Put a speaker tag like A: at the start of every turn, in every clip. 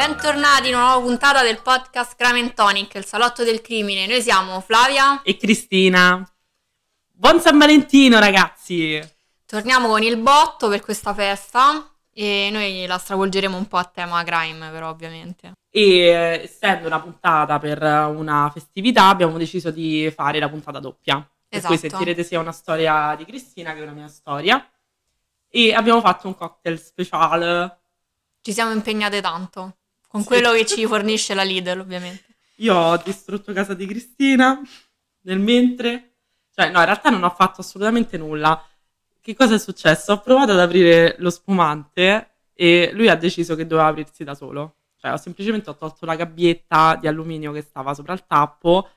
A: Bentornati in una nuova puntata del podcast Crime and Tonic, il salotto del crimine. Noi siamo Flavia
B: e Cristina. Buon San Valentino, ragazzi!
A: Torniamo con il botto per questa festa e noi la stravolgeremo un po' a tema crime, però ovviamente.
B: E eh, essendo una puntata per una festività, abbiamo deciso di fare la puntata doppia. Per
A: Esatto.
B: cui sentirete sia una storia di Cristina che una mia storia. E abbiamo fatto un cocktail speciale.
A: Ci siamo impegnate tanto con
B: Sì.
A: quello che ci fornisce la Lidl, ovviamente.
B: Io ho distrutto casa di Cristina nel mentre. Cioè, no, in realtà non ho fatto assolutamente nulla. Che cosa è successo? Ho provato ad aprire lo spumante e lui ha deciso che doveva aprirsi da solo. Cioè, ho semplicemente ho tolto la gabbietta di alluminio che stava sopra il tappo.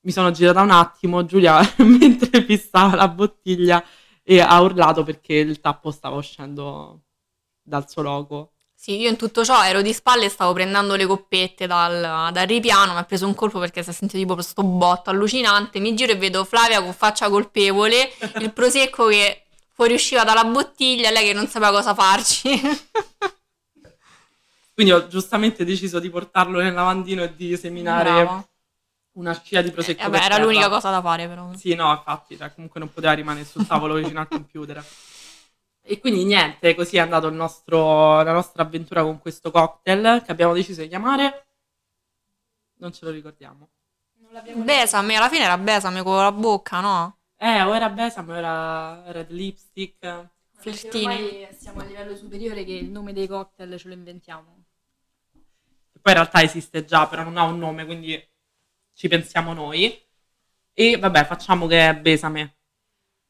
B: Mi sono girata un attimo, Giulia, mentre fissava la bottiglia, e ha urlato perché il tappo stava uscendo dal suo logo.
A: Sì, io in tutto ciò ero di spalle e stavo prendendo le coppette dal, dal ripiano, mi ha preso un colpo perché si è sentito tipo questo botto allucinante, mi giro e vedo Flavia con faccia colpevole, il prosecco che fuoriusciva dalla bottiglia e lei che non sapeva cosa farci.
B: Quindi ho giustamente deciso di portarlo nel lavandino e di seminare
A: Bravo.
B: una scia di
A: Eh,
B: prosecco.
A: vabbè,
B: per
A: era
B: terra.
A: l'unica cosa da fare però.
B: Sì, no, infatti, cioè, comunque non poteva rimanere sul tavolo vicino al computer. E quindi niente, così è andato il nostro- la nostra avventura con questo cocktail che abbiamo deciso di chiamare. Non ce lo ricordiamo.
A: Besame, alla fine era besame con la bocca, no?
B: Eh, o era Besame, o era Red Lipstick.
A: Flirtini.
C: Siamo a livello superiore che il nome dei cocktail ce lo inventiamo.
B: Che poi in realtà esiste già, però non ha un nome, quindi ci pensiamo noi. E vabbè, facciamo che è Besame.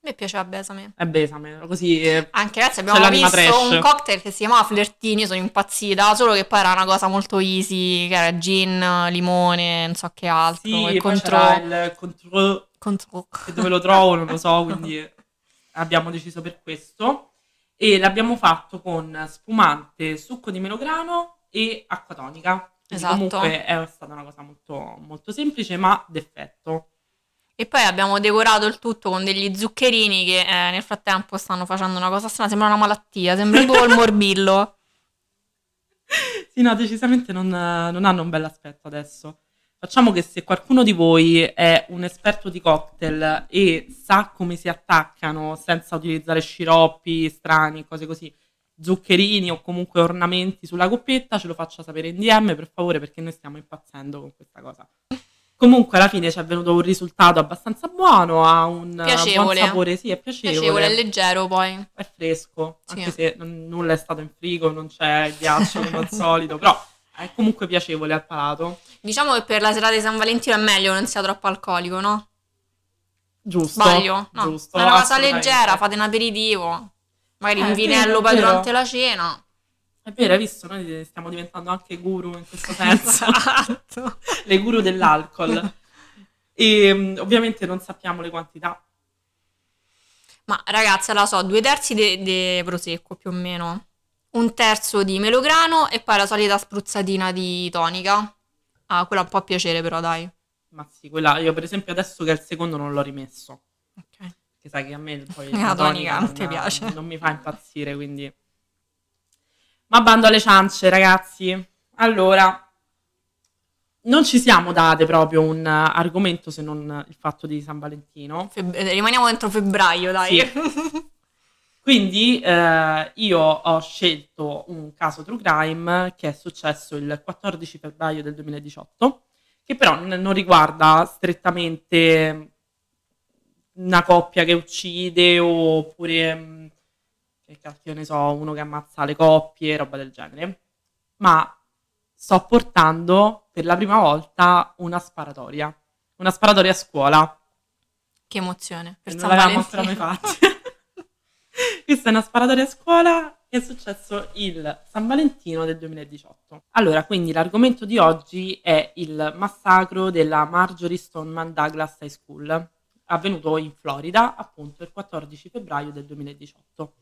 A: Me piaceva besame.
B: È Besame, così... eh,
A: Anche ragazzi abbiamo visto
B: trash.
A: un cocktail che si chiamava Flirtini, sono impazzita, solo che poi era una cosa molto easy, che era gin, limone, non so che altro,
B: Sì,
A: e
B: poi
A: contro...
B: c'era il contro
A: contro-
B: che dove lo trovo non lo so, quindi abbiamo deciso per questo. E l'abbiamo fatto con spumante, succo di melograno e acqua tonica. Quindi
A: Esatto.
B: Comunque è stata una cosa molto, molto semplice, ma d'effetto.
A: E poi abbiamo decorato il tutto con degli zuccherini che eh, nel frattempo stanno facendo una cosa strana, sembra una malattia, sembra tipo il morbillo.
B: Sì, no, decisamente non, non hanno un bel aspetto adesso. Facciamo che se qualcuno di voi è un esperto di cocktail e sa come si attaccano senza utilizzare sciroppi strani, cose così, zuccherini o comunque ornamenti sulla coppetta, ce lo faccia sapere in DM per favore perché noi stiamo impazzendo con questa cosa. Comunque alla fine ci è venuto un risultato abbastanza buono, ha un
A: Piacevole.
B: buon sapore, sì, è piacevole,
A: Piacevole, è leggero poi.
B: è fresco,
A: Sì.
B: anche se non- nulla è stato in frigo, non c'è ghiaccio come al solito, però è comunque piacevole al palato.
A: Diciamo che per la serata di San Valentino è meglio che non sia troppo alcolico, no?
B: Giusto.
A: Sbaglio? No,
B: giusto,
A: una cosa leggera, fate un aperitivo, magari
B: Eh,
A: un
B: sì,
A: vinello
B: è
A: poi durante la cena.
B: È vero, hai visto? Noi stiamo diventando anche guru in questo senso,
A: Esatto.
B: le guru dell'alcol. E mm, ovviamente non sappiamo le quantità.
A: Ma ragazzi, la so, due terzi di prosecco più o meno, un terzo di melograno e poi la solita spruzzatina di tonica. Ah, quella un po' a piacere però, dai.
B: Ma sì, quella io per esempio adesso che è il secondo non l'ho rimesso.
A: Ok.
B: Che sai che a me poi
A: La
B: la
A: tonica non
B: non,
A: ti piace.
B: non mi fa impazzire, quindi... Ma bando alle ciance, ragazzi. Allora, non ci siamo date proprio un argomento se non il fatto di San Valentino.
A: Feb- eh, rimaniamo dentro febbraio, dai.
B: Sì. Quindi eh, io ho scelto un caso true crime che è successo il 14 febbraio del 2018, che però n- non riguarda strettamente una coppia che uccide oppure, mh, che cacchio ne so, uno che ammazza le coppie, roba del genere, ma sto portando per la prima volta una sparatoria, una sparatoria a scuola.
A: Che emozione. Per
B: non l'avevamo ancora mai fatta. Questa è una sparatoria a scuola che è successo il San Valentino del 2018. Allora, quindi l'argomento di oggi è il massacro della Marjorie Stoneman Douglas High School, avvenuto in Florida appunto il 14 febbraio del 2018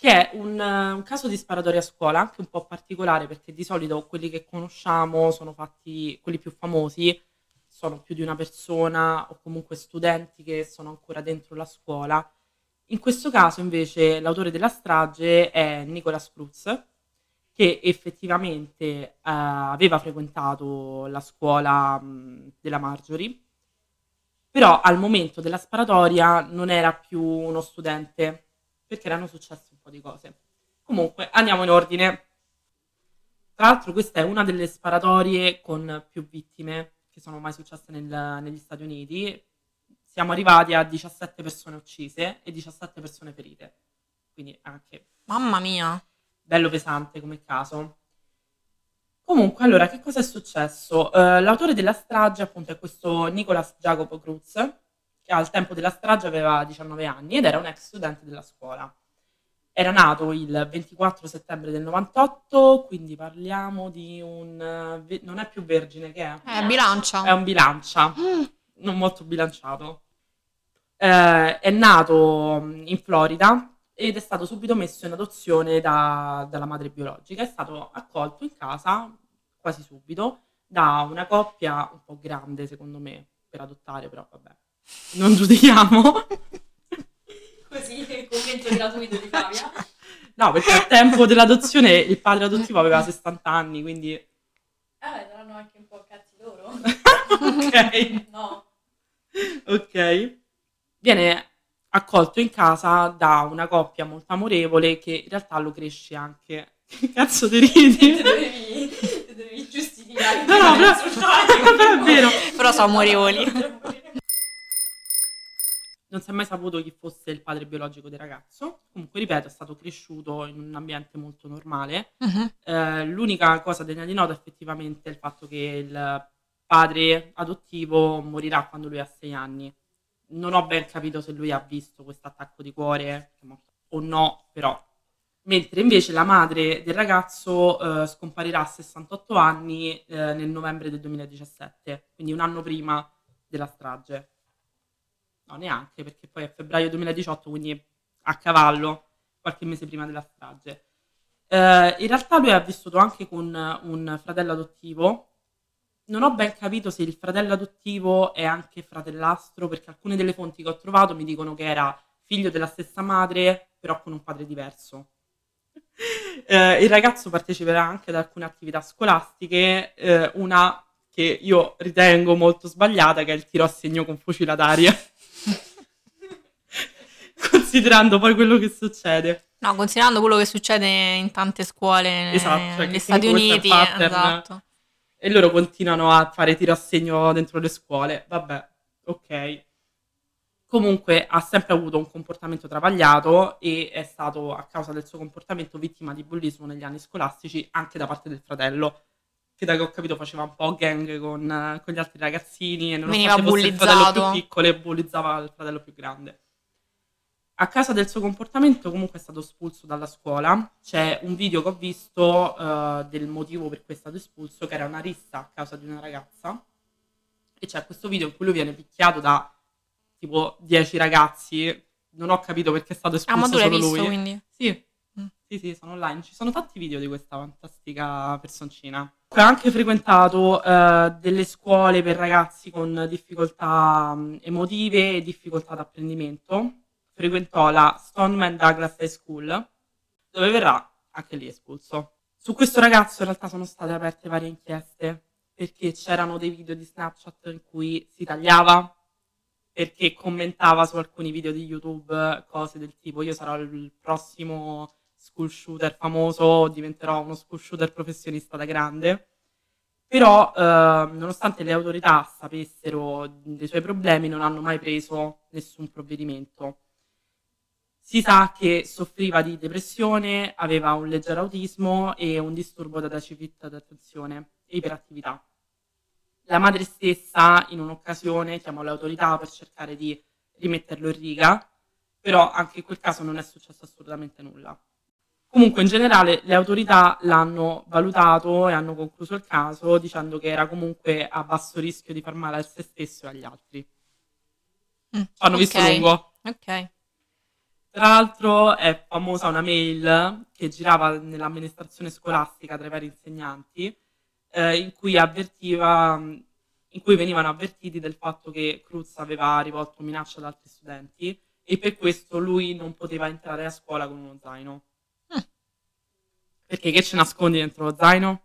B: che è un, eh, un caso di sparatoria a scuola, anche un po' particolare perché di solito quelli che conosciamo sono fatti, quelli più famosi, sono più di una persona o comunque studenti che sono ancora dentro la scuola. In questo caso invece l'autore della strage è Nicholas Cruz, che effettivamente eh, aveva frequentato la scuola mh, della Marjorie, però al momento della sparatoria non era più uno studente, perché erano successe po' di cose. Comunque, andiamo in ordine. Tra l'altro questa è una delle sparatorie con più vittime che sono mai successe nel- negli Stati Uniti. Siamo arrivati a 17 persone uccise e 17 persone ferite. Quindi anche
A: Mamma mia.
B: bello pesante come caso. Comunque, allora, che cosa è successo? Eh, l'autore della strage, appunto, è questo Nicolas Jacopo Cruz, che al tempo della strage aveva 19 anni ed era un ex studente della scuola. Era nato il 24 settembre del 98, quindi parliamo di un... eh, non è più vergine, che è?
A: Eh, bilancia.
B: È un bilancia,
A: Mm.
B: non molto bilanciato. Eh, è nato mh, in Florida ed è stato subito messo in adozione da- dalla madre biologica. È stato accolto in casa quasi subito da una coppia un po' grande, secondo me, per adottare, però vabbè, non giudichiamo.
C: Così, commento gratuito di Flavia.
B: No, perché al tempo dell'adozione il padre adottivo aveva 60 anni, quindi
C: Eh, saranno anche un po' cazzi loro.
B: ok.
C: No.
B: Ok. Viene accolto in casa da una coppia molto amorevole che in realtà lo cresce anche. Che cazzo ti ridi?
C: Ti dovevi, ti dovevi giustificare.
B: No, no, però, però è vero.
A: Però sono amorevoli.
B: Non si è mai saputo chi fosse il padre biologico del ragazzo. Comunque, ripeto, è stato cresciuto in un ambiente molto normale.
A: Mhm.
B: Eh, l'unica cosa degna di nota effettivamente è il fatto che il padre adottivo morirà quando lui ha sei anni. Non ho ben capito se lui ha visto questo attacco di cuore o no, però. Mentre invece la madre del ragazzo eh, scomparirà a 68 anni eh, nel novembre del 2017, quindi un anno prima della strage. No, neanche, perché poi è febbraio 2018, quindi a cavallo, qualche mese prima della strage. Eh, in realtà lui ha vissuto anche con un fratello adottivo. Non ho ben capito se il fratello adottivo è anche fratellastro, perché alcune delle fonti che ho trovato mi dicono che era figlio della stessa madre, però con un padre diverso. Eh, il ragazzo parteciperà anche ad alcune attività scolastiche, eh, una che io ritengo molto sbagliata, che è il tiro a segno con fucile ad aria. Considerando poi quello che succede.
A: No, considerando quello che succede in tante scuole
B: Esatto, cioè
A: negli Stati Uniti,
B: pattern.
A: esatto.
B: E loro continuano a fare tiro a segno dentro le scuole. Vabbè, ok. Comunque ha sempre avuto un comportamento travagliato e è stato, a causa del suo comportamento, vittima di bullismo negli anni scolastici anche da parte del fratello, che da che ho capito faceva un po' gang con, eh, con gli altri ragazzini e
A: Veniva
B: nonostante fosse il fratello
A: bullizzato.
B: più piccolo bullizzava il fratello più grande. A causa del suo comportamento comunque è stato espulso dalla scuola. C'è un video che ho visto eh, del motivo per cui è stato espulso, che era una rissa a causa di una ragazza. E c'è questo video in cui lui viene picchiato da tipo 10 ragazzi. Non ho capito perché è stato
A: Ah,
B: espulso
A: ma tu l'hai visto,
B: lui.
A: quindi?
B: Sì.
A: Mm.
B: Sì, sì, sono online. Ci sono tanti video di questa fantastica personcina. Ha anche frequentato eh, delle scuole per ragazzi con difficoltà mh, emotive e difficoltà d'apprendimento. Frequentò la Stoneman Douglas High School, dove verrà anche lì espulso. Su questo ragazzo in realtà sono state aperte varie inchieste, perché c'erano dei video di Snapchat in cui si tagliava, perché commentava su alcuni video di YouTube cose del tipo io sarò il prossimo school shooter famoso, diventerò uno school shooter professionista da grande. Però, eh, nonostante le autorità sapessero dei suoi problemi, non hanno mai preso nessun provvedimento. Si sa che soffriva di depressione, aveva un leggero autismo e un disturbo da deficit d'attenzione e iperattività. La madre stessa in un'occasione chiamò le autorità per cercare di rimetterlo in riga, però anche in quel caso non è successo assolutamente nulla. Comunque in generale le autorità l'hanno valutato e hanno concluso il caso dicendo che era comunque a basso rischio di far male a se stesso e agli altri.
A: Mm,
B: Hanno visto
A: ok,
B: lungo.
A: Ok.
B: Tra l'altro è famosa una mail che girava nell'amministrazione scolastica tra i vari insegnanti eh, in cui avvertiva, in cui venivano avvertiti del fatto che Cruz aveva rivolto minacce ad altri studenti e per questo lui non poteva entrare a scuola con uno zaino. Perché che ci nascondi dentro lo zaino?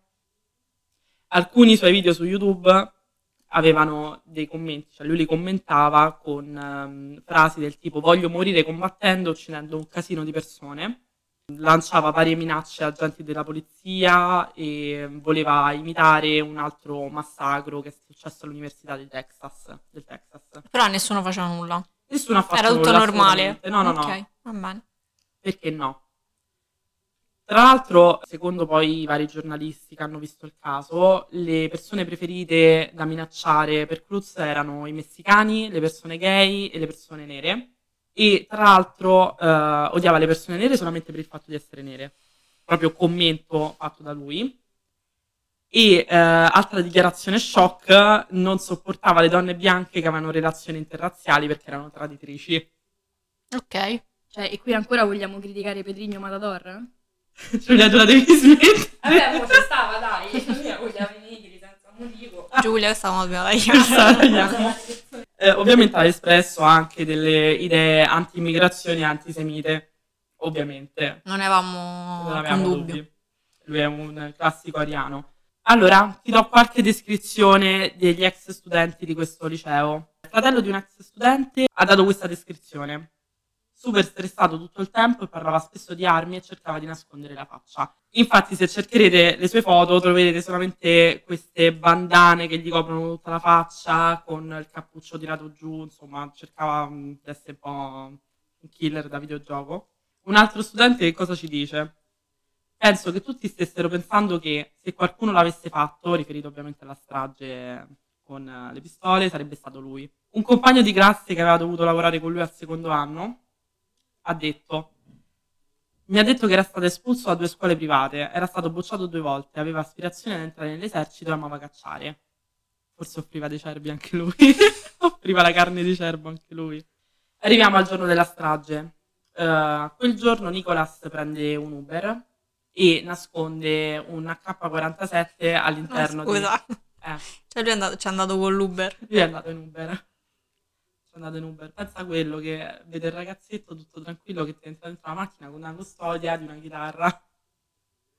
B: Alcuni suoi video su YouTube avevano dei commenti, cioè lui li commentava con ehm, frasi del tipo voglio morire combattendo, uccidendo un casino di persone. Lanciava varie minacce a agenti della polizia e voleva imitare un altro massacro che è successo all'Università del Texas. Del Texas.
A: Però nessuno faceva nulla.
B: Nessuno ha fatto
A: Era tutto
B: nulla,
A: normale.
B: No, no, no.
A: Ok, va bene.
B: Perché no? Tra l'altro, secondo poi i vari giornalisti che hanno visto il caso, le persone preferite da minacciare per Cruz erano i messicani, le persone gay e le persone nere. E tra l'altro eh, odiava le persone nere solamente per il fatto di essere nere. Proprio commento fatto da lui. E eh, altra dichiarazione shock, non sopportava le donne bianche che avevano relazioni interrazziali perché erano traditrici.
A: Ok.
C: Cioè, e qui ancora vogliamo criticare Pedrigno Matador?
B: Giulia, tu la devi smettere.
C: Vabbè, mo ci stava, dai. Mia voglia venire senza motivo.
A: Giulia, stavamo tagliare.
B: tagliamo. Eh, ovviamente ha espresso anche delle idee anti-immigrazioni e antisemite, ovviamente.
A: Non avevamo
B: Non avevamo
A: dubbio.
B: dubbi. Lui è un classico ariano. Allora, ti do qualche descrizione degli ex studenti di questo liceo. Il fratello di un ex studente ha dato questa descrizione. Super stressato tutto il tempo e parlava spesso di armi e cercava di nascondere la faccia. Infatti, se cercherete le sue foto, troverete solamente queste bandane che gli coprono tutta la faccia, con il cappuccio tirato giù, insomma, cercava mm, di essere un po' un killer da videogioco. Un altro studente che cosa ci dice? Penso che tutti stessero pensando che se qualcuno l'avesse fatto, riferito ovviamente alla strage con eh, le pistole, sarebbe stato lui. Un compagno di classe che aveva dovuto lavorare con lui al secondo anno ha detto mi ha detto che era stato espulso da due scuole private, era stato bocciato due volte, aveva aspirazione ad entrare nell'esercito e amava cacciare. Forse offriva dei cervi anche lui. offriva la carne di cervo anche lui. Arriviamo al giorno della strage. Eh, quel giorno Nicolas prende un Uber e nasconde un AK-47 all'interno
A: Ah, Scusa.
B: di... Eh,
A: Cioè lui è andato, ci è andato con l'Uber.
B: lui è andato in Uber. È andato in Uber. Pensa a quello che vede il ragazzetto tutto tranquillo che ti entra dentro la macchina con una custodia di una chitarra.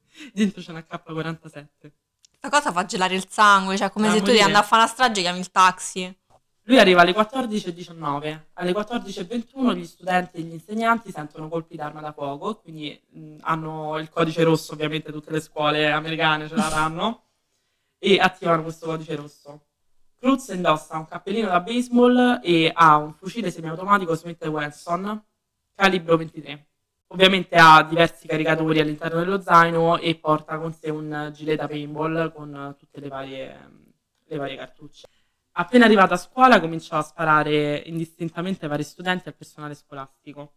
B: Dentro c'è una K47.
A: Questa cosa fa gelare il sangue, cioè come
B: Ah,
A: se tu devi andare a fare una strage chiami il taxi.
B: Lui arriva alle 14.19. Alle 14.21 gli studenti e gli insegnanti sentono colpi d'arma da fuoco, quindi mh, hanno il codice rosso, ovviamente tutte le scuole americane ce l'avranno, e attivano questo codice rosso. Cruz indossa un cappellino da baseball e ha un fucile semiautomatico Smith Wesson, calibro 23. Ovviamente ha diversi caricatori all'interno dello zaino e porta con sé un gilet da paintball con tutte le varie, le varie cartucce. Appena arrivato a scuola cominciò a sparare indistintamente ai vari studenti e al personale scolastico.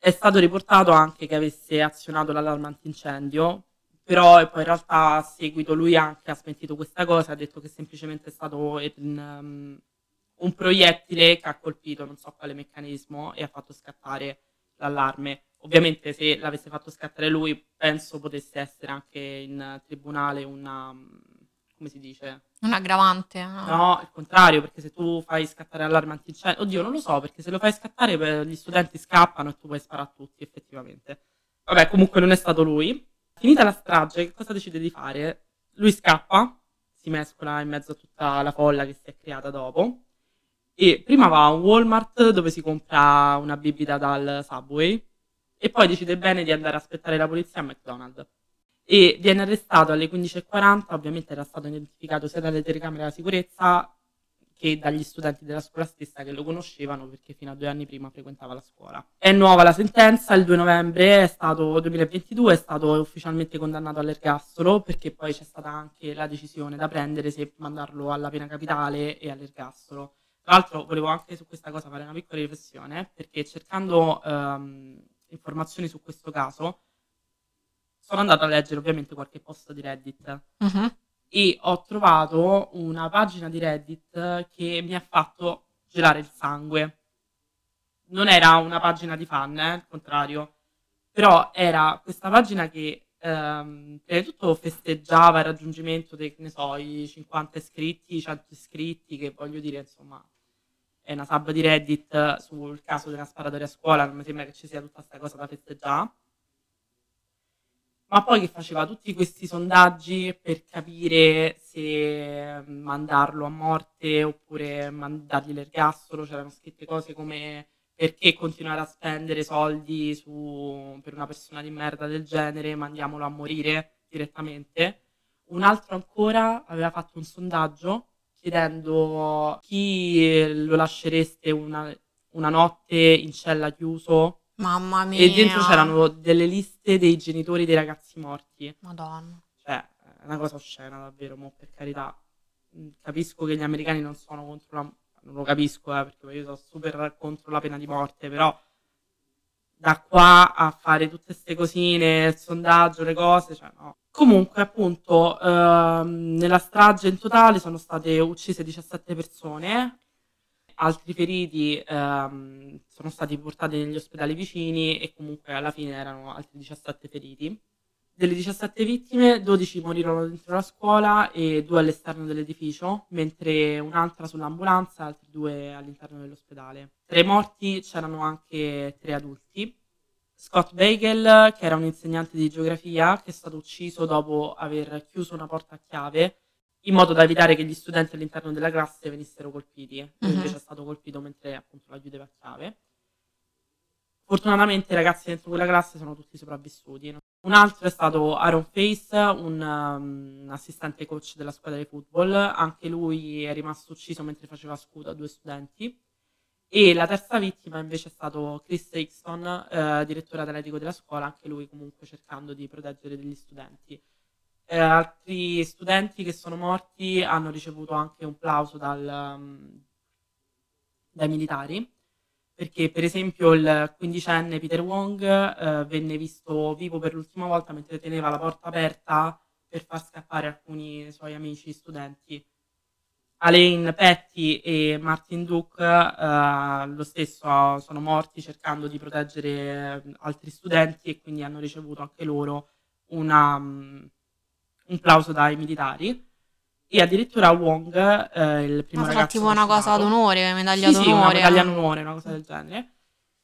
B: È stato riportato anche che avesse azionato l'allarme antincendio, però poi in realtà a seguito lui anche ha smentito questa cosa, ha detto che semplicemente è stato un, um, un proiettile che ha colpito non so quale meccanismo e ha fatto scattare l'allarme. Ovviamente se l'avesse fatto scattare lui penso potesse essere anche in tribunale una... come si dice?
A: Un aggravante. No?
B: No, il contrario, perché se tu fai scattare l'allarme antincendio, oddio, non lo so, perché se lo fai scattare gli studenti scappano e tu puoi sparare a tutti, effettivamente. Vabbè, comunque non è stato lui. Finita la strage, cosa decide di fare? Lui scappa, si mescola in mezzo a tutta la folla che si è creata dopo, e prima va a un Walmart dove si compra una bibita dal Subway, e poi decide bene di andare a aspettare la polizia a McDonald's e viene arrestato alle 15.40, ovviamente era stato identificato sia dalle telecamere della sicurezza che dagli studenti della scuola stessa che lo conoscevano perché fino a due anni prima frequentava la scuola. È nuova la sentenza, il 2 novembre è stato 2022, è stato ufficialmente condannato all'ergastolo perché poi c'è stata anche la decisione da prendere se mandarlo alla pena capitale e all'ergastolo. Tra l'altro volevo anche su questa cosa fare una piccola riflessione perché cercando ehm, informazioni su questo caso sono andato a leggere ovviamente qualche post di Reddit
A: Mhm.
B: E ho trovato una pagina di Reddit che mi ha fatto gelare il sangue. Non era una pagina di fan, eh, al contrario, però era questa pagina che ehm, prima di tutto festeggiava il raggiungimento dei, ne so, i 50 iscritti, i 100 iscritti, che voglio dire, insomma, è una sub di Reddit sul caso della sparatoria a scuola, non mi sembra che ci sia tutta questa cosa da festeggiare ma poi che faceva tutti questi sondaggi per capire se mandarlo a morte oppure mandargli l'ergastolo, c'erano scritte cose come perché continuare a spendere soldi su, per una persona di merda del genere, mandiamolo a morire direttamente. Un altro ancora aveva fatto un sondaggio chiedendo chi lo lascereste una, una notte in cella chiuso
A: Mamma mia.
B: e dentro c'erano delle liste dei genitori dei ragazzi morti.
A: Madonna.
B: Cioè, è una cosa oscena davvero, mo, per carità. Mm, Capisco che gli americani non sono contro la... Non lo capisco, eh, perché io sono super contro la pena di morte, però da qua a fare tutte queste cosine, il sondaggio, le cose, cioè no. Comunque, appunto, ehm, nella strage in totale sono state uccise 17 persone, altri feriti ehm, sono stati portati negli ospedali vicini e comunque alla fine erano altri 17 feriti. Delle 17 vittime, 12 morirono dentro la scuola e due all'esterno dell'edificio, mentre un'altra sull'ambulanza e altri due all'interno dell'ospedale. Tra i morti c'erano anche tre adulti. Scott Bagel, che era un insegnante di geografia, che è stato ucciso dopo aver chiuso una porta a chiave in modo da evitare che gli studenti all'interno della classe venissero colpiti. Lui
A: Mhm.
B: invece è stato colpito mentre appunto la chiudeva a chiave. Fortunatamente i ragazzi dentro quella classe sono tutti sopravvissuti. Un altro è stato Aaron Face, un, um, assistente coach della squadra di football. Anche lui è rimasto ucciso mentre faceva scudo a due studenti. E la terza vittima invece è stato Chris Hickson, eh, direttore atletico della scuola, anche lui comunque cercando di proteggere degli studenti. Eh, altri studenti che sono morti hanno ricevuto anche un plauso dal, um, dai militari, perché per esempio il quindicenne Peter Wong eh, venne visto vivo per l'ultima volta mentre teneva la porta aperta per far scappare alcuni suoi amici studenti. Alain Petty e Martin Duke eh, lo stesso sono morti cercando di proteggere eh, altri studenti e quindi hanno ricevuto anche loro una, mm, un plauso dai militari. E addirittura Wong, eh, il primo
A: Ma sarà tipo una cosa d'onore, medaglia
B: sì, sì, una
A: d'onore.
B: medaglia d'onore, una cosa del genere.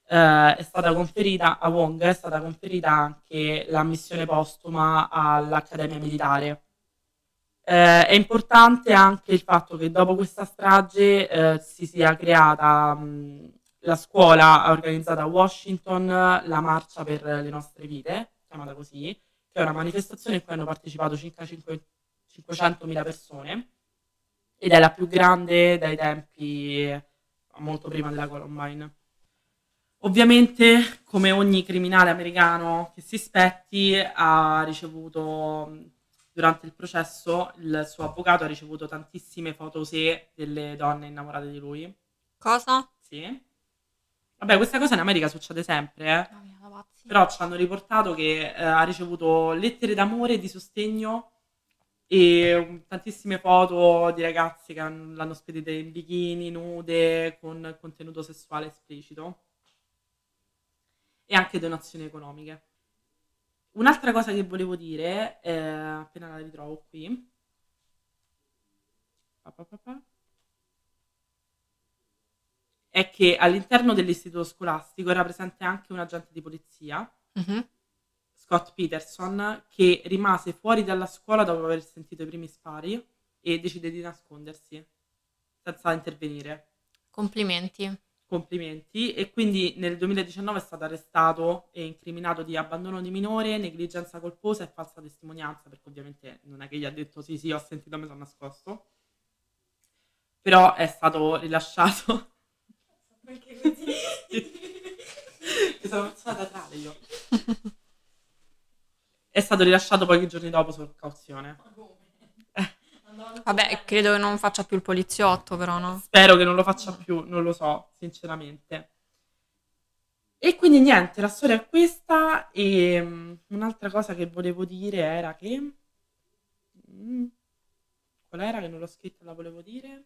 B: Eh, è stata conferita a Wong, è stata conferita anche l'ammissione postuma all'Accademia Militare. Eh, è importante anche il fatto che dopo questa strage eh, si sia creata mh, la scuola organizzata a Washington la marcia per le nostre vite, chiamata così, che è una manifestazione in cui hanno partecipato circa 5 500.000 persone ed è la più grande dai tempi molto prima della Columbine. Ovviamente, come ogni criminale americano che si spetti, ha ricevuto mh, durante il processo il suo avvocato ha ricevuto tantissime foto sé delle donne innamorate di lui.
A: Cosa?
B: Sì. Vabbè, questa cosa in America succede sempre, eh.
A: Pazzi.
B: Però ci hanno riportato che eh, ha ricevuto lettere d'amore e di sostegno e um, tantissime foto di ragazzi che han- l'hanno spedita in bikini, nude, con contenuto sessuale esplicito. E anche donazioni economiche. Un'altra cosa che volevo dire, eh, appena la ritrovo qui. Pa, pa, pa. È che all'interno dell'istituto scolastico era presente anche un agente di polizia
A: Mhm.
B: Scott Peterson, che rimase fuori dalla scuola dopo aver sentito i primi spari e decide di nascondersi senza intervenire.
A: Complimenti.
B: Complimenti. E quindi nel 2019 è stato arrestato e incriminato di abbandono di minore, negligenza colposa e falsa testimonianza, perché ovviamente non è che gli ha detto sì, sì, ho sentito, mi sono nascosto. Però è stato rilasciato.
C: Perché così?
B: Che sono una persona teatrale io. È stato rilasciato pochi giorni dopo su cauzione.
A: Vabbè, credo che non faccia più il poliziotto, però, no?
B: Spero che non lo faccia più, non lo so, sinceramente. E quindi niente, la storia è questa e mm, un'altra cosa che volevo dire era che... Mm, qual era che non l'ho scritta la volevo dire?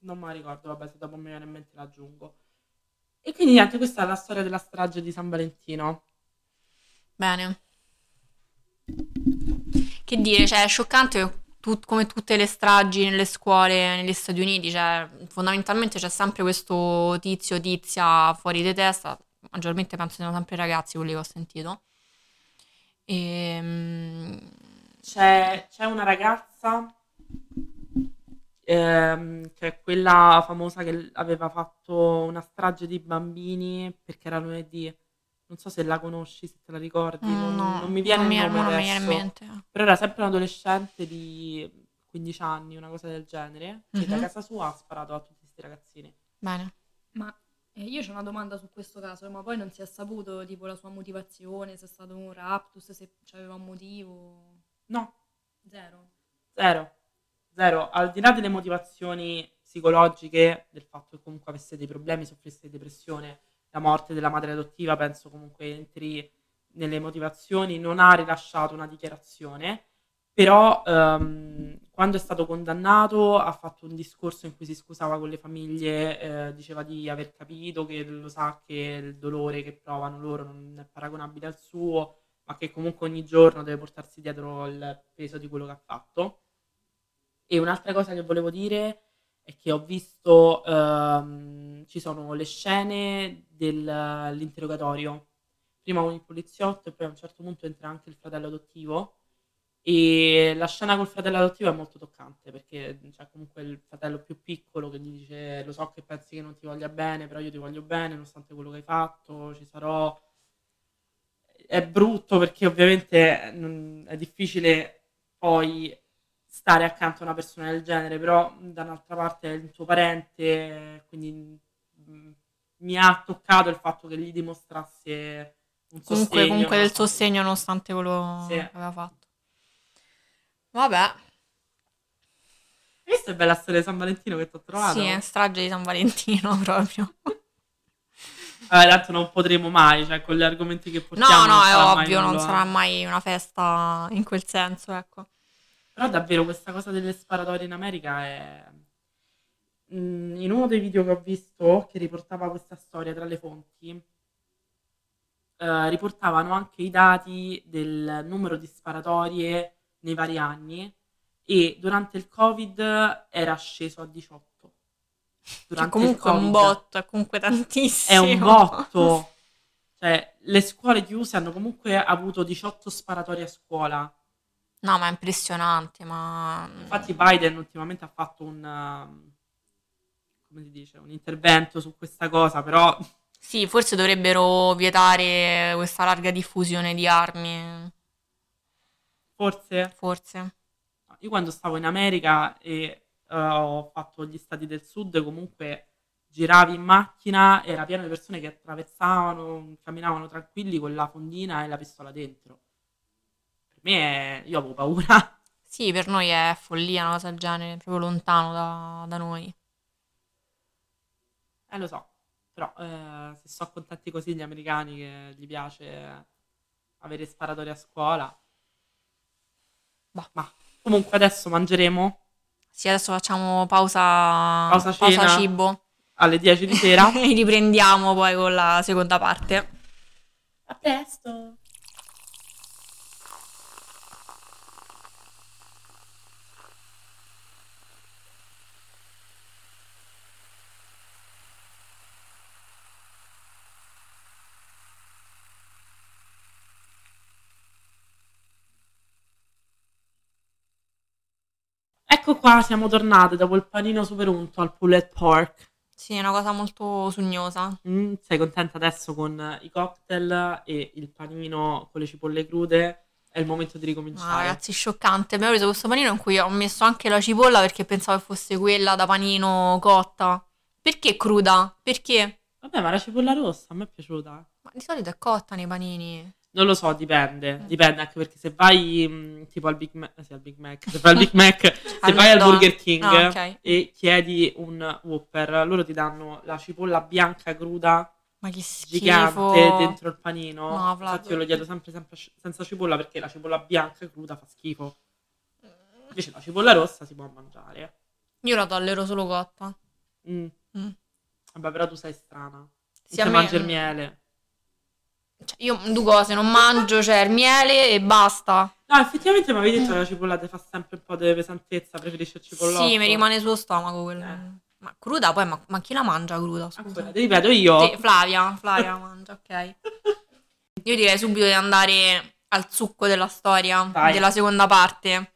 B: Non me la ricordo, vabbè, se dopo mi viene in mente la aggiungo. E quindi niente, questa è la storia della strage di San Valentino.
A: Bene. Che dire, cioè, è scioccante tut- come tutte le stragi nelle scuole negli Stati Uniti, cioè, fondamentalmente c'è sempre questo tizio, tizia fuori di testa, maggiormente penso siano sempre ragazzi quelli che ho sentito. Ehm,
B: C'è, c'è una ragazza ehm, che è quella famosa che aveva fatto una strage di bambini perché era lunedì. Non so se la conosci, se te la ricordi. Non,
A: mm, no,
B: non mi viene
A: non
B: il nome
A: non mi viene in
B: adesso.
A: mente.
B: Però era sempre un adolescente di 15 anni, una cosa del genere, che da
A: Mhm.
B: casa sua ha sparato a tutti questi ragazzini.
A: Bene.
C: Ma eh, io ho una domanda su questo caso, ma poi non si è saputo tipo la sua motivazione, se è stato un raptus, se aveva un motivo.
B: No,
C: Zero.
B: Zero, zero. Al di là delle motivazioni psicologiche, del fatto che comunque avesse dei problemi, soffrisse di depressione, la morte della madre adottiva, penso comunque entri nelle motivazioni, non ha rilasciato una dichiarazione, però ehm, quando è stato condannato ha fatto un discorso in cui si scusava con le famiglie, eh, diceva di aver capito che lo sa che il dolore che provano loro non è paragonabile al suo, ma che comunque ogni giorno deve portarsi dietro il peso di quello che ha fatto. E un'altra cosa che volevo dire è che ho visto, ehm, ci sono le scene dell'interrogatorio, prima con il poliziotto e poi a un certo punto entra anche il fratello adottivo e la scena col fratello adottivo è molto toccante perché c'è comunque il fratello più piccolo che gli dice lo so che pensi che non ti voglia bene, però io ti voglio bene nonostante quello che hai fatto, ci sarò. È brutto perché ovviamente non- è difficile poi stare accanto a una persona del genere, però da un'altra parte è il tuo parente, quindi mm, mi ha toccato il fatto che gli dimostrasse un
A: Comunque,
B: sostegno.
A: comunque del sostegno nonostante quello
B: Sì.
A: che aveva fatto. Vabbè,
B: Questa è bella storia di San Valentino che ti ho trovato.
A: sì, è strage di San Valentino proprio.
B: Eh, tanto non potremo mai, cioè con gli argomenti che portiamo.
A: No, no, è ovvio, non sarà mai una festa in quel senso, ecco.
B: Però davvero questa cosa delle sparatorie in America è... Mm, In uno dei video che ho visto che riportava questa storia tra le fonti, eh, riportavano anche i dati del numero di sparatorie nei vari anni e durante il Covid era sceso a 18.
A: Che
B: Durante
A: comunque
B: il
A: è un
B: Covid.
A: botto, è comunque tantissimo.
B: È un botto. Cioè, le scuole chiuse hanno comunque avuto 18 sparatori a scuola.
A: No, ma è impressionante, ma...
B: Infatti Biden ultimamente ha fatto un, um, come si dice, un intervento su questa cosa, però
A: Sì, forse dovrebbero vietare questa larga diffusione di armi,
B: forse
A: forse.
B: io quando stavo in America e eh, ho fatto gli stati del sud, comunque giravi in macchina, era pieno di persone che attraversavano, camminavano tranquilli con la fondina e la pistola dentro. Per me è... io avevo paura.
A: Sì, per noi è follia una cosa del genere, proprio lontano da, da noi.
B: Eh, lo so, però eh, se sono contenti così gli americani che gli piace avere sparatori a scuola.
A: Bah.
B: Ma comunque adesso mangeremo
A: Sì, adesso facciamo pausa,
B: Pausa cena.
A: cibo
B: alle 10 di sera.
A: e riprendiamo poi con la seconda parte.
B: A presto! Ecco qua, siamo tornate dopo il panino super unto al pulled pork.
A: Sì, è una cosa molto sugnosa.
B: Mm, sei contenta adesso con i cocktail e il panino con le cipolle crude? È il momento di ricominciare.
A: ragazzi, scioccante. Abbiamo preso questo panino in cui ho messo anche la cipolla perché pensavo che fosse quella da panino cotta. Perché cruda? Perché?
B: Vabbè, ma la cipolla rossa a me è piaciuta.
A: Ma di solito è cotta nei panini.
B: Non lo so, dipende. Dipende anche perché se vai mm, tipo al Big Mac, sì, al Big Mac, se vai al Big Mac, se vai al. Burger King
A: Ah, ok.
B: e chiedi un Whopper, loro ti danno la cipolla bianca cruda
A: Ma che
B: gigante
A: schifo.
B: dentro il panino.
A: No, Vlad.
B: Infatti io lo chiedo sempre, sempre senza cipolla perché la cipolla bianca cruda fa schifo. Invece la cipolla rossa si può mangiare.
A: Io la tollero solo cotta.
B: Mm.
A: Mm.
B: Vabbè, però tu sei strana.
A: Sì, a me-
B: mangi il miele.
A: Cioè, io due cose non mangio, cioè il miele e basta.
B: No, effettivamente mi avevi detto che la cipolla fa sempre un po' di pesantezza, preferisci il cipollotto.
A: Sì, mi rimane sullo stomaco quello.
B: Eh.
A: Ma cruda poi, ma, ma chi la mangia cruda? Scusa.
B: Ancora, ti ripeto io.
A: Sì, Flavia, Flavia la mangia, ok. Io direi subito di andare al succo della storia,
B: Vai.
A: della seconda parte.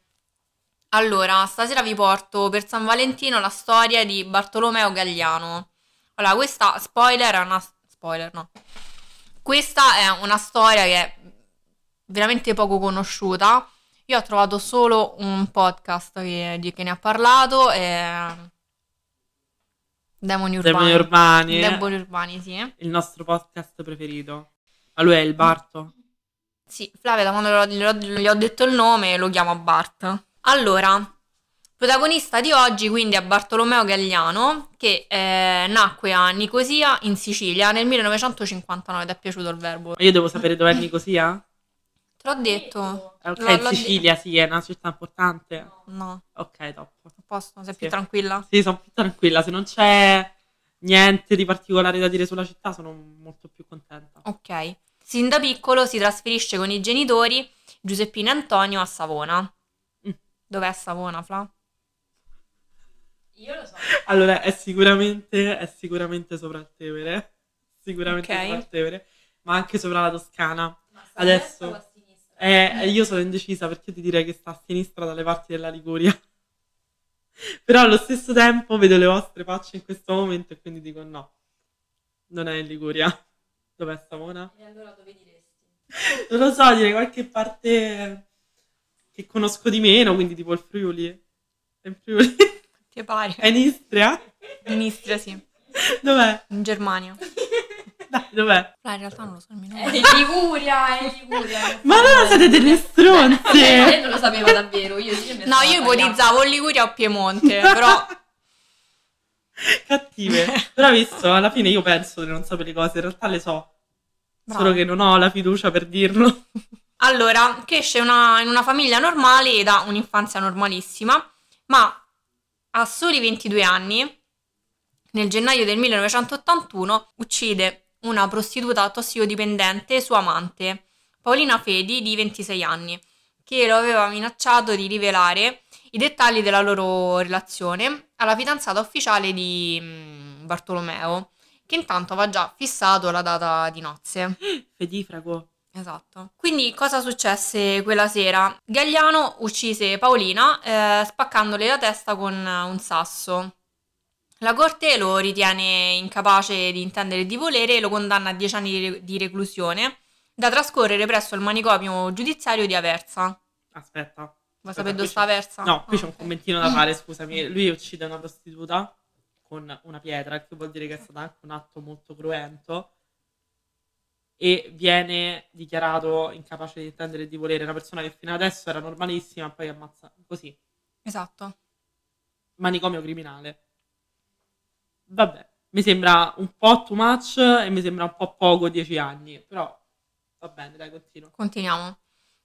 A: Allora, stasera vi porto per San Valentino la storia di Bartolomeo Gagliano. Allora, questa spoiler è una spoiler, no. Questa è una storia che è veramente poco conosciuta. Io ho trovato solo un podcast che, di- che ne ha parlato. E... Demoni Urbani.
B: Demoni Urbani.
A: Demoni Urbani, sì.
B: Il nostro podcast preferito. Ma lui è il Barto?
A: Sì, Flavia, da quando gli ho detto il nome, lo chiamo Bart. Allora, protagonista di oggi quindi è Bartolomeo Gagliano, che eh, nacque a Nicosia, in Sicilia, nel 1959. Ti è piaciuto il verbo?
B: Io devo sapere dov'è Nicosia?
A: Te l'ho detto.
B: Eh, Ok,
A: L'ho-
B: Sicilia, sì, è una città importante.
A: No,
B: Ok, top.
A: a posto, sei
B: Sì.
A: più tranquilla?
B: Sì, sono più tranquilla. Se non c'è niente di particolare da dire sulla città, sono molto più contenta.
A: Ok. Sin da piccolo si trasferisce con i genitori Giuseppino e Antonio a Savona.
B: Mm.
A: Dov'è Savona, Fla?
C: Io lo so.
B: Allora, è sicuramente, è sicuramente sopra il Tevere. Sicuramente
A: Ok.
B: sopra il Tevere, ma anche sopra la Toscana.
C: Ma sta
B: Adesso-
C: a destra o a sinistra?
B: Eh, io sono indecisa perché ti direi che sta a sinistra dalle parti della Liguria. Però allo stesso tempo vedo le vostre facce in questo momento e quindi dico no. Non è in Liguria. Dov'è Savona?
C: E allora dove diresti?
B: Non lo so, direi qualche parte che conosco di meno, quindi tipo il Friuli. È in Friuli?
A: Ti pare?
B: È in Istria?
A: In Istria, sì.
B: Dov'è?
A: In Germania.
B: Dai, dov'è?
A: Fla, in realtà non lo so nemmeno.
C: È in Liguria, è in Liguria.
B: Ma allora siete delle stronze!
C: Lei non lo sapeva davvero, io
A: No, io ipotizzavo o Liguria o Piemonte, però...
B: Cattive. Però visto, alla fine io penso di non sapere le cose, in realtà le so.
A: Bravo.
B: Solo che non ho la fiducia per dirlo.
A: Allora, cresce una- in una famiglia normale ed ha un'infanzia normalissima, ma a soli 22 anni, nel gennaio del 1981, uccide una prostituta tossicodipendente, sua amante, Paolina Fedi, di 26 anni, che lo aveva minacciato di rivelare i dettagli della loro relazione alla fidanzata ufficiale di mm, Bartolomeo, che intanto aveva già fissato la data di nozze.
B: Fedifrago.
A: Esatto. Quindi cosa successe quella sera? Gagliano uccise Paolina eh, spaccandole la testa con un sasso. La corte lo ritiene incapace di intendere e di volere e lo condanna a 10 anni di, re- di reclusione da trascorrere presso il manicomio giudiziario di Aversa.
B: Aspetta.
A: Sapere
B: qui
A: dove sta Aversa?
B: No, qui c'è un
A: Ah,
B: commentino da fare, scusami. Lui uccide una prostituta con una pietra, che vuol dire che è stato anche un atto molto cruento. E viene dichiarato incapace di intendere e di volere. Una persona che fino adesso era normalissima, poi ammazza così.
A: Esatto.
B: Manicomio criminale. Vabbè, mi sembra un po' too much e mi sembra un po' poco 10 anni, però va bene, dai, continua.
A: Continuiamo.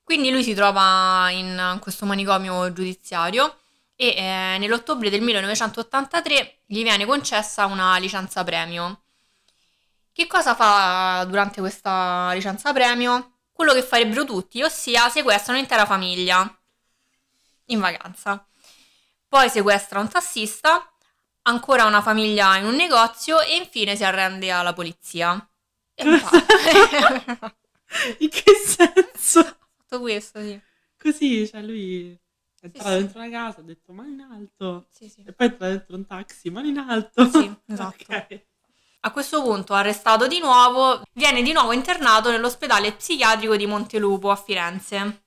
A: Quindi lui si trova in questo manicomio giudiziario e eh, nell'ottobre del 1983 gli viene concessa una licenza premio. Che cosa fa durante questa licenza premio? Quello che farebbero tutti, ossia sequestra un'intera famiglia in vacanza. Poi sequestra un tassista, ancora una famiglia in un negozio e infine si arrende alla polizia. E.
B: In che senso?
A: Tutto questo, sì.
B: Così, cioè lui è entrato
A: sì.
B: dentro una casa, ha detto mano in alto.
A: Sì.
B: E poi entra dentro un taxi, mano in alto.
A: Sì, esatto.
B: Ok.
A: A questo punto, arrestato di nuovo, viene di nuovo internato nell'ospedale psichiatrico di Montelupo a Firenze.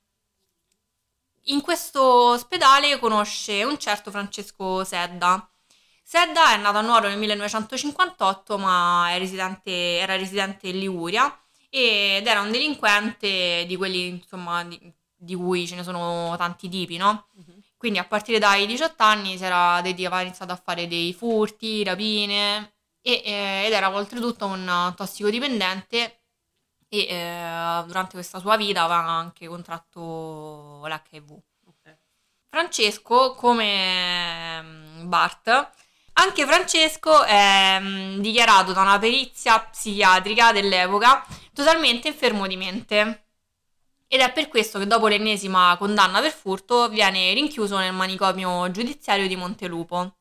A: In questo ospedale conosce un certo Francesco Sedda. Sedda è nato a Nuoro nel 1958, ma è residente- era residente in Liguria ed era un delinquente di quelli, insomma, di, di cui ce ne sono tanti tipi, no? Quindi a partire dai 18 anni si era dedicato, iniziato a fare dei furti, rapine e, eh, ed era oltretutto un tossicodipendente e eh, durante questa sua vita aveva anche contratto l'HIV.
B: Ok.
A: Francesco, come mm, Bart, anche Francesco è mm, dichiarato da una perizia psichiatrica dell'epoca totalmente infermo di mente. Ed è per questo che dopo l'ennesima condanna per furto viene rinchiuso nel manicomio giudiziario di Montelupo.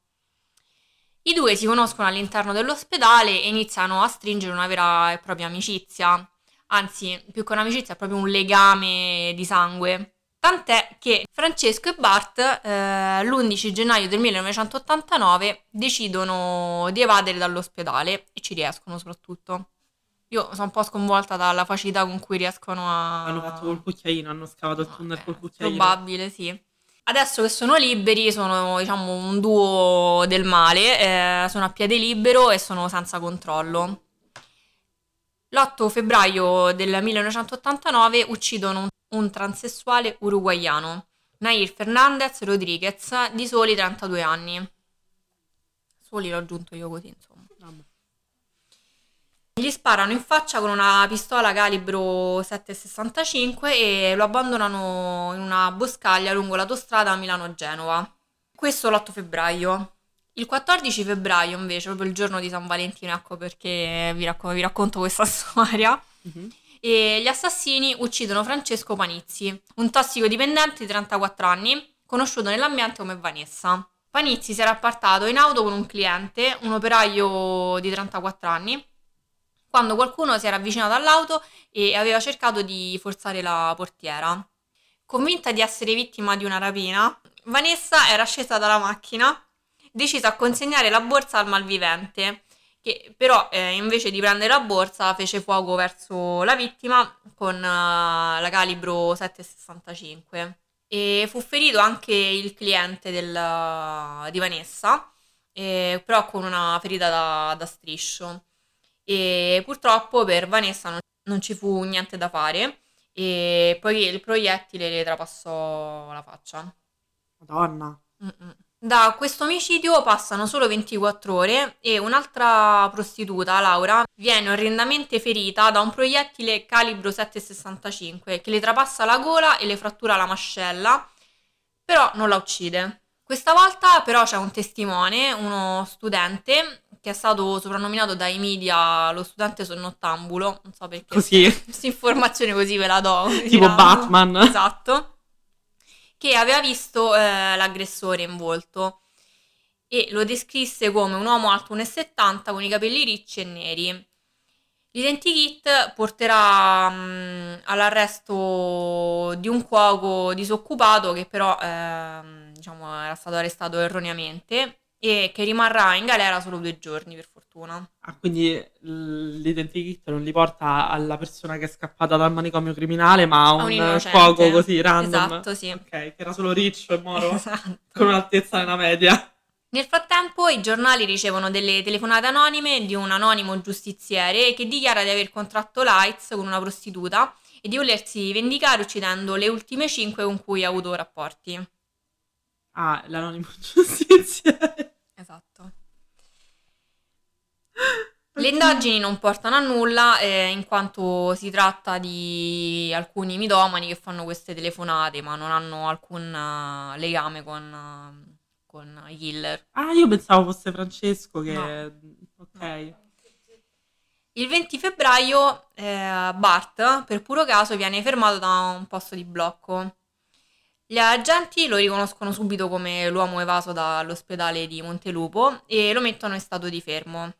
A: I due si conoscono all'interno dell'ospedale e iniziano a stringere una vera e propria amicizia. Anzi, più che un'amicizia, è proprio un legame di sangue. Tant'è che Francesco e Bart eh, l'11 gennaio del 1989 decidono di evadere dall'ospedale e ci riescono soprattutto. Io sono un po' sconvolta dalla facilità con cui riescono a...
B: Hanno fatto col cucchiaino, hanno scavato il tunnel col cucchiaino.
A: Probabile, sì. Adesso che sono liberi, sono diciamo un duo del male, eh, sono a piede libero e sono senza controllo. L'8 febbraio del 1989 uccidono un, un transessuale uruguaiano, Nair Fernandez Rodriguez, di soli 32 anni. Soli l'ho aggiunto io così, insomma. Gli sparano in faccia con una pistola calibro 7,65 e lo abbandonano in una boscaglia lungo l'autostrada Milano-Genova. Questo l'8 febbraio. Il 14 febbraio, invece, proprio il giorno di San Valentino, ecco perché vi, racco- vi racconto questa storia.
B: Mhm.
A: E gli assassini uccidono Francesco Panizzi, un tossicodipendente di 34 anni, conosciuto nell'ambiente come Vanessa. Panizzi si era appartato in auto con un cliente, un operaio di 34 anni, quando qualcuno si era avvicinato all'auto e aveva cercato di forzare la portiera. Convinta di essere vittima di una rapina, Vanessa era scesa dalla macchina, decisa a consegnare la borsa al malvivente, che però eh, invece di prendere la borsa fece fuoco verso la vittima con eh, la calibro 7,65 e fu ferito anche il cliente del- di Vanessa, eh, però con una ferita da, da striscio e purtroppo per Vanessa non, non ci fu niente da fare e poi il proiettile le trapassò la faccia.
B: Madonna.
A: Mm-mm. Da questo omicidio passano solo 24 ore e un'altra prostituta, Laura, viene orrendamente ferita da un proiettile calibro 7,65 che le trapassa la gola e le frattura la mascella, però non la uccide. Questa volta però c'è un testimone, uno studente, che è stato soprannominato dai media lo studente sonnottambulo, non so perché.
B: Così.
A: Questa informazione così ve la do.
B: Tipo
A: diciamo.
B: Batman.
A: Esatto. Che aveva visto eh, l'aggressore in volto e lo descrisse come un uomo alto 1,70 con i capelli ricci e neri. L'identikit porterà mh, all'arresto di un cuoco disoccupato che però ehm, diciamo, era stato arrestato erroneamente e che rimarrà in galera solo due giorni per fortuna.
B: Ah, quindi l- l'identikit non li porta alla persona che è scappata dal manicomio criminale, ma a un,
A: un
B: cuoco così random.
A: Esatto, sì.
B: Ok, che era solo riccio e moro,
A: Esatto.
B: con un'altezza nella media.
A: Nel frattempo i giornali ricevono delle telefonate anonime di un anonimo giustiziere che dichiara di aver contratto l'AIDS con una prostituta e di volersi vendicare uccidendo le ultime cinque con cui ha avuto rapporti.
B: Ah, l'anonimo giustizia.
A: Esatto. Le indagini non portano a nulla eh, in quanto si tratta di alcuni mitomani che fanno queste telefonate ma non hanno alcun eh, legame con, eh, con i killer.
B: Ah, io pensavo fosse Francesco che...
A: No.
B: Ok.
A: Il 20 febbraio eh, Bart, per puro caso, viene fermato da un posto di blocco. Gli agenti lo riconoscono subito come l'uomo evaso dall'ospedale di Montelupo e lo mettono in stato di fermo.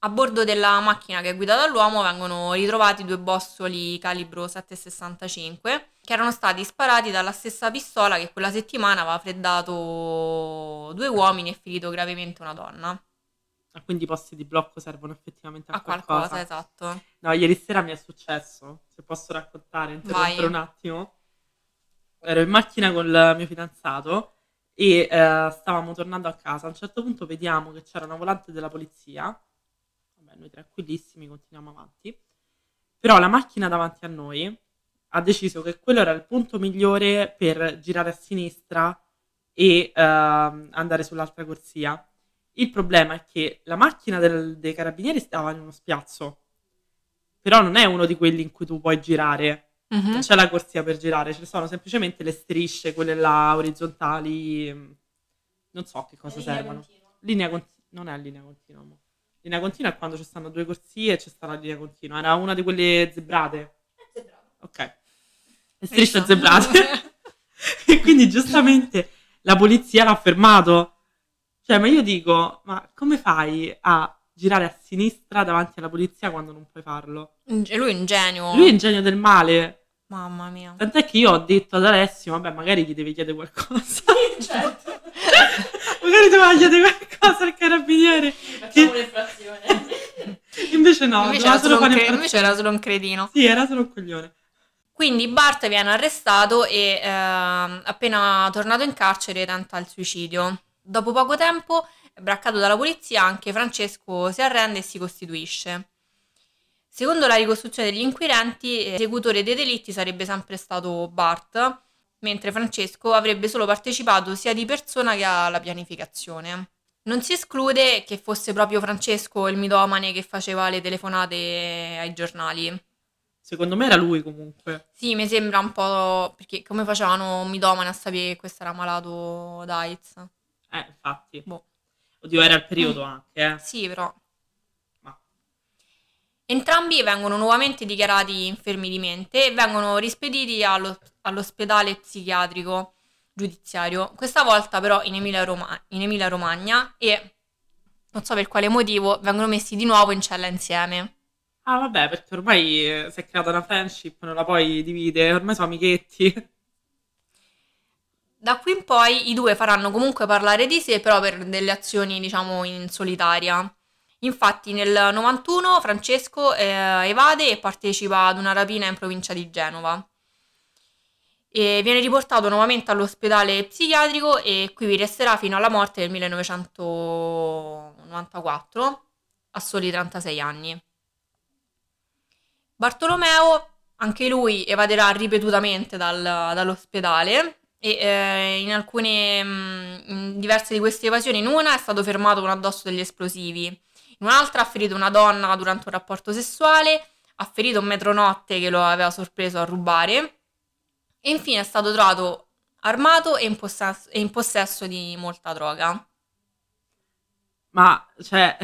A: A bordo della macchina che è guidata dall'uomo vengono ritrovati due bossoli calibro 7,65 che erano stati sparati dalla stessa pistola che quella settimana aveva freddato due uomini e ferito gravemente una donna.
B: Ah, quindi i posti di blocco servono effettivamente a,
A: A qualcosa, esatto.
B: No, ieri sera mi è successo, se posso raccontare, interrompere
A: Vai.
B: un attimo. Ero in macchina con il mio fidanzato e eh, stavamo tornando a casa. A un certo punto vediamo che c'era una volante della polizia. Vabbè, noi tranquillissimi continuiamo avanti. Però la macchina davanti a noi ha deciso che quello era il punto migliore per girare a sinistra e ehm, andare sull'altra corsia. Il problema è che la macchina del- dei carabinieri stava in uno spiazzo, però non è uno di quelli in cui tu puoi girare.
A: Mhm.
B: Non c'è la corsia per girare, ci sono semplicemente le strisce, quelle là orizzontali. Non so che cosa servono. Linea continua. Non è linea continua. mo. Linea continua è quando ci stanno due corsie e c'è sta la linea continua. Era una di quelle zebrate. Ok. Le strisce zebrate. e quindi giustamente la polizia l'ha fermato. Cioè, ma io dico, ma come fai a girare a sinistra davanti alla polizia quando non puoi farlo?
A: Inge- Lui è un genio.
B: Lui è il genio del male.
A: Mamma mia.
B: Tant'è che io ho detto ad Alessio, vabbè, magari gli devi chiedere qualcosa.
C: certo.
B: magari doveva chiedere qualcosa al carabiniere.
C: Facciamo un'infrazione.
B: Invece no,
A: invece, era solo un cre- invece era solo un cretino.
B: Sì, era solo un coglione.
A: Quindi Bart viene arrestato e ehm, appena tornato in carcere tenta il suicidio. Dopo poco tempo, braccato dalla polizia, anche Francesco si arrende e si costituisce. Secondo la ricostruzione degli inquirenti, l'esecutore dei delitti sarebbe sempre stato Bart, mentre Francesco avrebbe solo partecipato sia di persona che alla pianificazione. Non si esclude che fosse proprio Francesco il mitomane che faceva le telefonate ai giornali.
B: Secondo me era lui comunque.
A: Sì, mi sembra un po' perché come facevano un mitomane a sapere che questo era malato d'AIDS?
B: Eh, infatti.
A: Boh.
B: Oddio, era il periodo anche, eh.
A: Sì, però.
B: Ma
A: Entrambi vengono nuovamente dichiarati infermi di mente e vengono rispediti allo- all'ospedale psichiatrico giudiziario, questa volta però in Emilia-Roma- in Emilia-Romagna e non so per quale motivo vengono messi di nuovo in cella insieme.
B: Ah, vabbè, perché ormai eh, si è creata una friendship, non la puoi dividere, ormai sono amichetti.
A: Da qui in poi i due faranno comunque parlare di sé, però per delle azioni, diciamo, in solitaria. Infatti nel 91 Francesco eh, evade e partecipa ad una rapina in provincia di Genova. E viene riportato nuovamente all'ospedale psichiatrico e qui vi resterà fino alla morte nel 1994, a soli 36 anni. Bartolomeo, anche lui evaderà ripetutamente dal- dall'ospedale e eh, in alcune, mm, in diverse di queste evasioni, in una è stato fermato con addosso degli esplosivi, in un'altra ha ferito una donna durante un rapporto sessuale, ha ferito un metronotte che lo aveva sorpreso a rubare e infine è stato trovato armato e in possesso, e in possesso di molta droga.
B: Ma, cioè...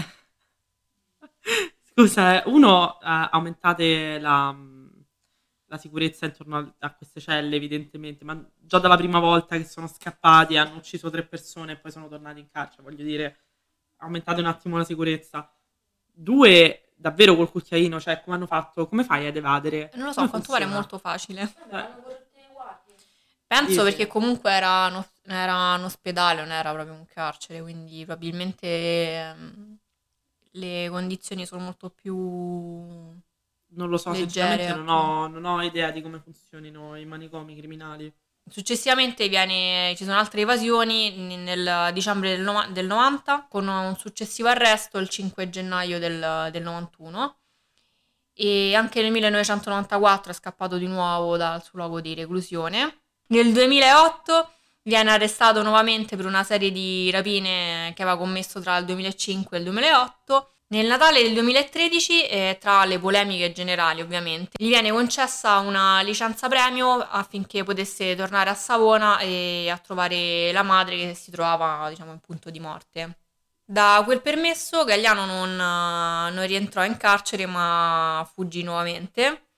B: Scusa, eh, uno, eh, aumentate la, la sicurezza intorno a, a queste celle, evidentemente, ma già dalla prima volta che sono scappati, hanno ucciso tre persone e poi sono tornati in carcere, voglio dire, aumentate un attimo la sicurezza. Due, davvero col cucchiaino, cioè, come hanno fatto? Come fai ad evadere?
A: Non lo so, a quanto pare è molto facile.
C: Guardie.
A: Penso
B: Sì, sì.
A: perché comunque era, un- era un ospedale, non era proprio un carcere, quindi probabilmente ehm, le condizioni sono molto più...
B: Non lo so,
A: Leggere,
B: sinceramente non ho, non ho idea di come funzionino i manicomi criminali.
A: Successivamente viene- ci sono altre evasioni nel dicembre del, nova- del 90 con un successivo arresto il 5 gennaio del, del 91 e anche nel 1994 è scappato di nuovo dal suo luogo di reclusione. Nel 2008 viene arrestato nuovamente per una serie di rapine che aveva commesso tra il 2005 e il 2008. Nel Natale del 2013, eh, tra le polemiche generali ovviamente, gli viene concessa una licenza premio affinché potesse tornare a Savona e a trovare la madre che si trovava, diciamo, in punto di morte. Da quel permesso Gagliano non, eh, non rientrò in carcere ma fuggì nuovamente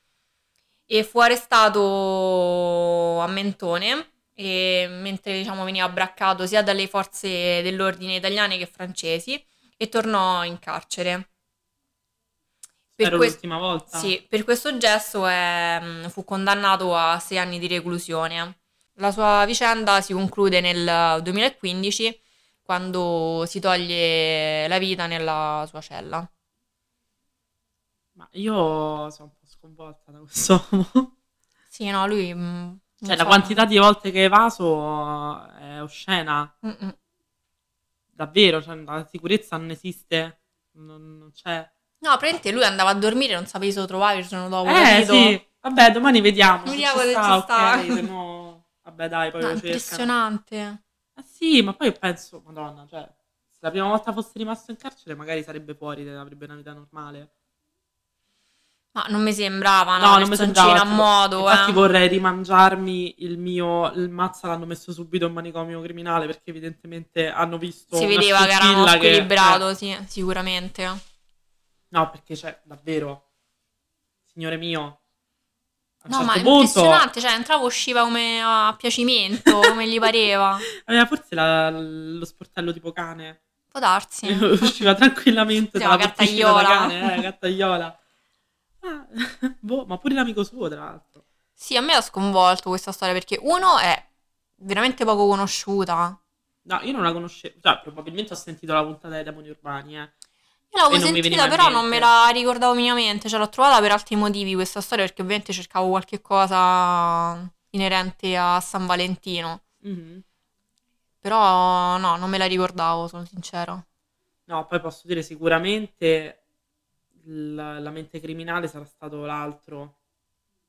A: e fu arrestato a Mentone e mentre diciamo, veniva braccato sia dalle forze dell'ordine italiane che francesi e tornò in carcere. Per
B: Era
A: quest-
B: l'ultima volta?
A: sì, per questo gesto è- mm, fu condannato a sei anni di reclusione. La sua vicenda si conclude nel 2015 quando si toglie la vita nella sua cella.
B: Ma io sono un po' sconvolta da questo uomo.
A: Sì, no, lui... mm,
B: Cioè, la
A: so.
B: quantità di volte che è evaso è oscena.
A: Mm-mm.
B: Davvero, cioè, la sicurezza non esiste. Non, non c'è.
A: No, praticamente lui andava a dormire, non sapevi se lo trovavi il giorno dopo.
B: Eh,
A: capito?
B: sì. Vabbè, domani vediamo.
A: Vediamo
B: se ci sta,
A: sta.
B: ok, se no... Vabbè, dai, poi
A: No,
B: lo cercano.
A: impressionante.
B: Eh sì, ma poi penso, madonna, cioè, se la prima volta fosse rimasto in carcere magari sarebbe fuori, avrebbe una vita normale.
A: Ma non mi sembrava
B: No,
A: una
B: non mi sembrava.
A: a modo,
B: Infatti
A: eh.
B: vorrei rimangiarmi il mio... Il mazza l'hanno messo subito in manicomio criminale perché evidentemente hanno visto
A: Si vedeva che era
B: scintilla che- eh,
A: sì, sicuramente.
B: No, perché c'è, davvero, signore mio, A
A: No,
B: certo
A: ma è
B: punto
A: impressionante, cioè entrava usciva come a piacimento, come gli pareva.
B: aveva forse la- lo sportello tipo cane.
A: Può darsi.
B: usciva tranquillamente
A: Sì,
B: dalla
A: la
B: porticina da
A: gattaiola.
B: cane, eh, gattaiola. Ah, boh, ma pure l'amico suo, tra l'altro.
A: Sì, a me ha sconvolto questa storia perché uno è veramente poco conosciuta.
B: No, io non la conoscevo, cioè probabilmente ho sentito la puntata dei demoni urbani, eh.
A: Io l'avevo sentita, però non me la ricordavo minimamente, cioè l'ho trovata per altri motivi questa storia perché ovviamente cercavo qualche cosa inerente a San Valentino.
B: Mhm.
A: Però no, non me la ricordavo, sono sincera.
B: No, poi posso dire sicuramente la, la mente criminale sarà stato l'altro.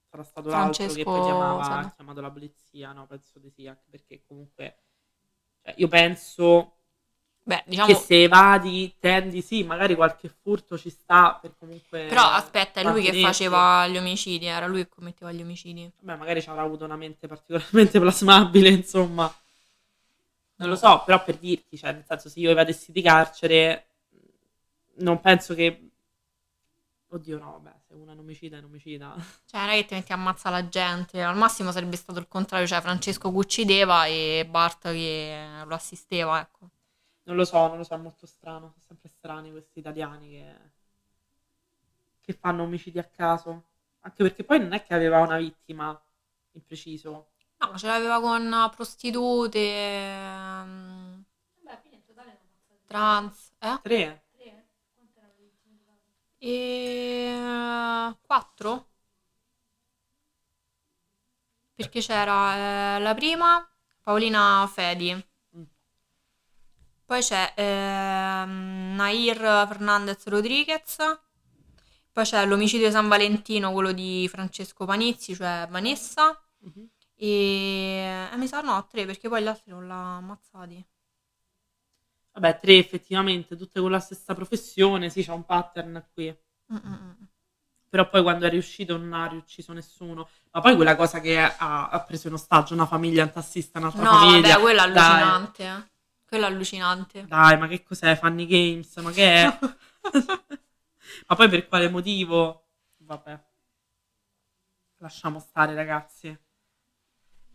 B: Sarà stato l'altro che poi
A: Francesco
B: chiamava, ha chiamato la polizia, no, penso di sì, anche perché comunque cioè, io penso
A: Beh, diciamo...
B: che se evadi, tendi, sì, magari qualche furto ci sta per comunque
A: Però aspetta, è lui che faceva gli omicidi, era lui che commetteva gli omicidi.
B: Vabbè, magari ci avrà avuto una mente particolarmente plasmabile, insomma. Non lo so, però per dirti, cioè, nel senso, se io evadessi di carcere, non penso che... Oddio, no, vabbè, se uno è un omicida, è un omicida.
A: Cioè, non è che ti metti a ammazza la gente, al massimo sarebbe stato il contrario, cioè Francesco che uccideva e Bart che lo assisteva, ecco.
B: Non lo so, non lo so, è molto strano. Sono sempre strani questi italiani che... che fanno omicidi a caso. Anche perché poi non è che aveva una vittima in preciso.
A: No, ma ce l'aveva con prostitute, ehm, trans, eh?
B: Tre?
A: E quattro? Perché c'era eh, la prima, Paolina Fedi.
B: Mm.
A: Poi c'è ehm, Nair Fernandez Rodriguez. Poi c'è l'omicidio di San Valentino, quello di Francesco Panizzi, cioè Vanessa.
B: Mhm.
A: E eh, mi sa no, tre, perché poi gli altri non l'ha ammazzati.
B: Vabbè, tre effettivamente, tutte con la stessa professione, sì, c'è un pattern qui.
A: Mm-mm.
B: Però poi quando è riuscito non ha riucciso nessuno. Ma poi quella cosa che ha, ha preso in ostaggio una famiglia, un tassista, un'altra
A: No,
B: famiglia.
A: vabbè, quello è allucinante. eh. Quello è allucinante.
B: Dai, ma che cos'è? Funny Games? Ma che è? ma poi per quale motivo? Vabbè. Lasciamo stare, ragazzi.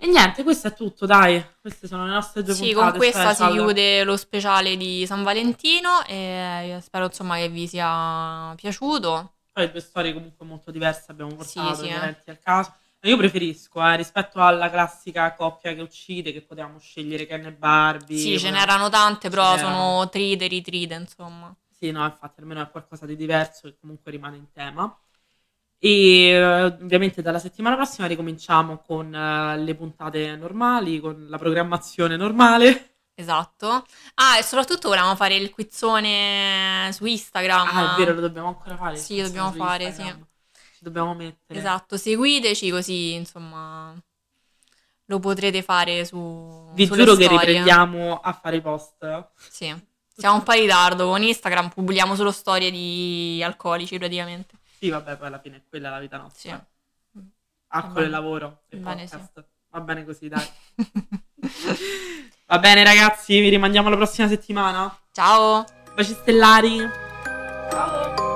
B: E niente, questo è tutto, dai. Queste sono le nostre due
A: Sì,
B: puntate
A: con questa si
B: special.
A: chiude lo speciale di San Valentino e spero insomma che vi sia piaciuto.
B: Poi due storie comunque molto diverse abbiamo portato
A: Sì, sì, eh.
B: al caso. Io preferisco, eh, rispetto alla classica coppia che uccide, che potevamo scegliere Ken e Barbie.
A: Sì, ce n'erano tante, però sono tride, ritride, insomma.
B: Sì, no, infatti almeno è qualcosa di diverso che comunque rimane in tema. E eh, ovviamente dalla settimana prossima ricominciamo con eh, le puntate normali, con la programmazione normale.
A: Esatto. Ah, e soprattutto volevamo fare il quizzone su Instagram.
B: Ah, è vero, lo dobbiamo ancora fare.
A: Sì, dobbiamo fare,
B: Instagram. Ci dobbiamo mettere.
A: Esatto, seguiteci così, insomma, lo potrete fare su
B: Vi giuro che
A: storie.
B: riprendiamo a fare i post.
A: Sì. Siamo un po' in ritardo con Instagram, pubblichiamo solo storie di alcolici praticamente.
B: Sì, vabbè, poi alla fine è quella la vita
A: Sì.
B: nostra.
A: Va
B: Alcol e lavoro e
A: Va bene,
B: podcast. Va bene così, dai. Va bene, ragazzi, vi rimandiamo la prossima settimana.
A: Ciao!
B: Baci stellari.
C: Ciao!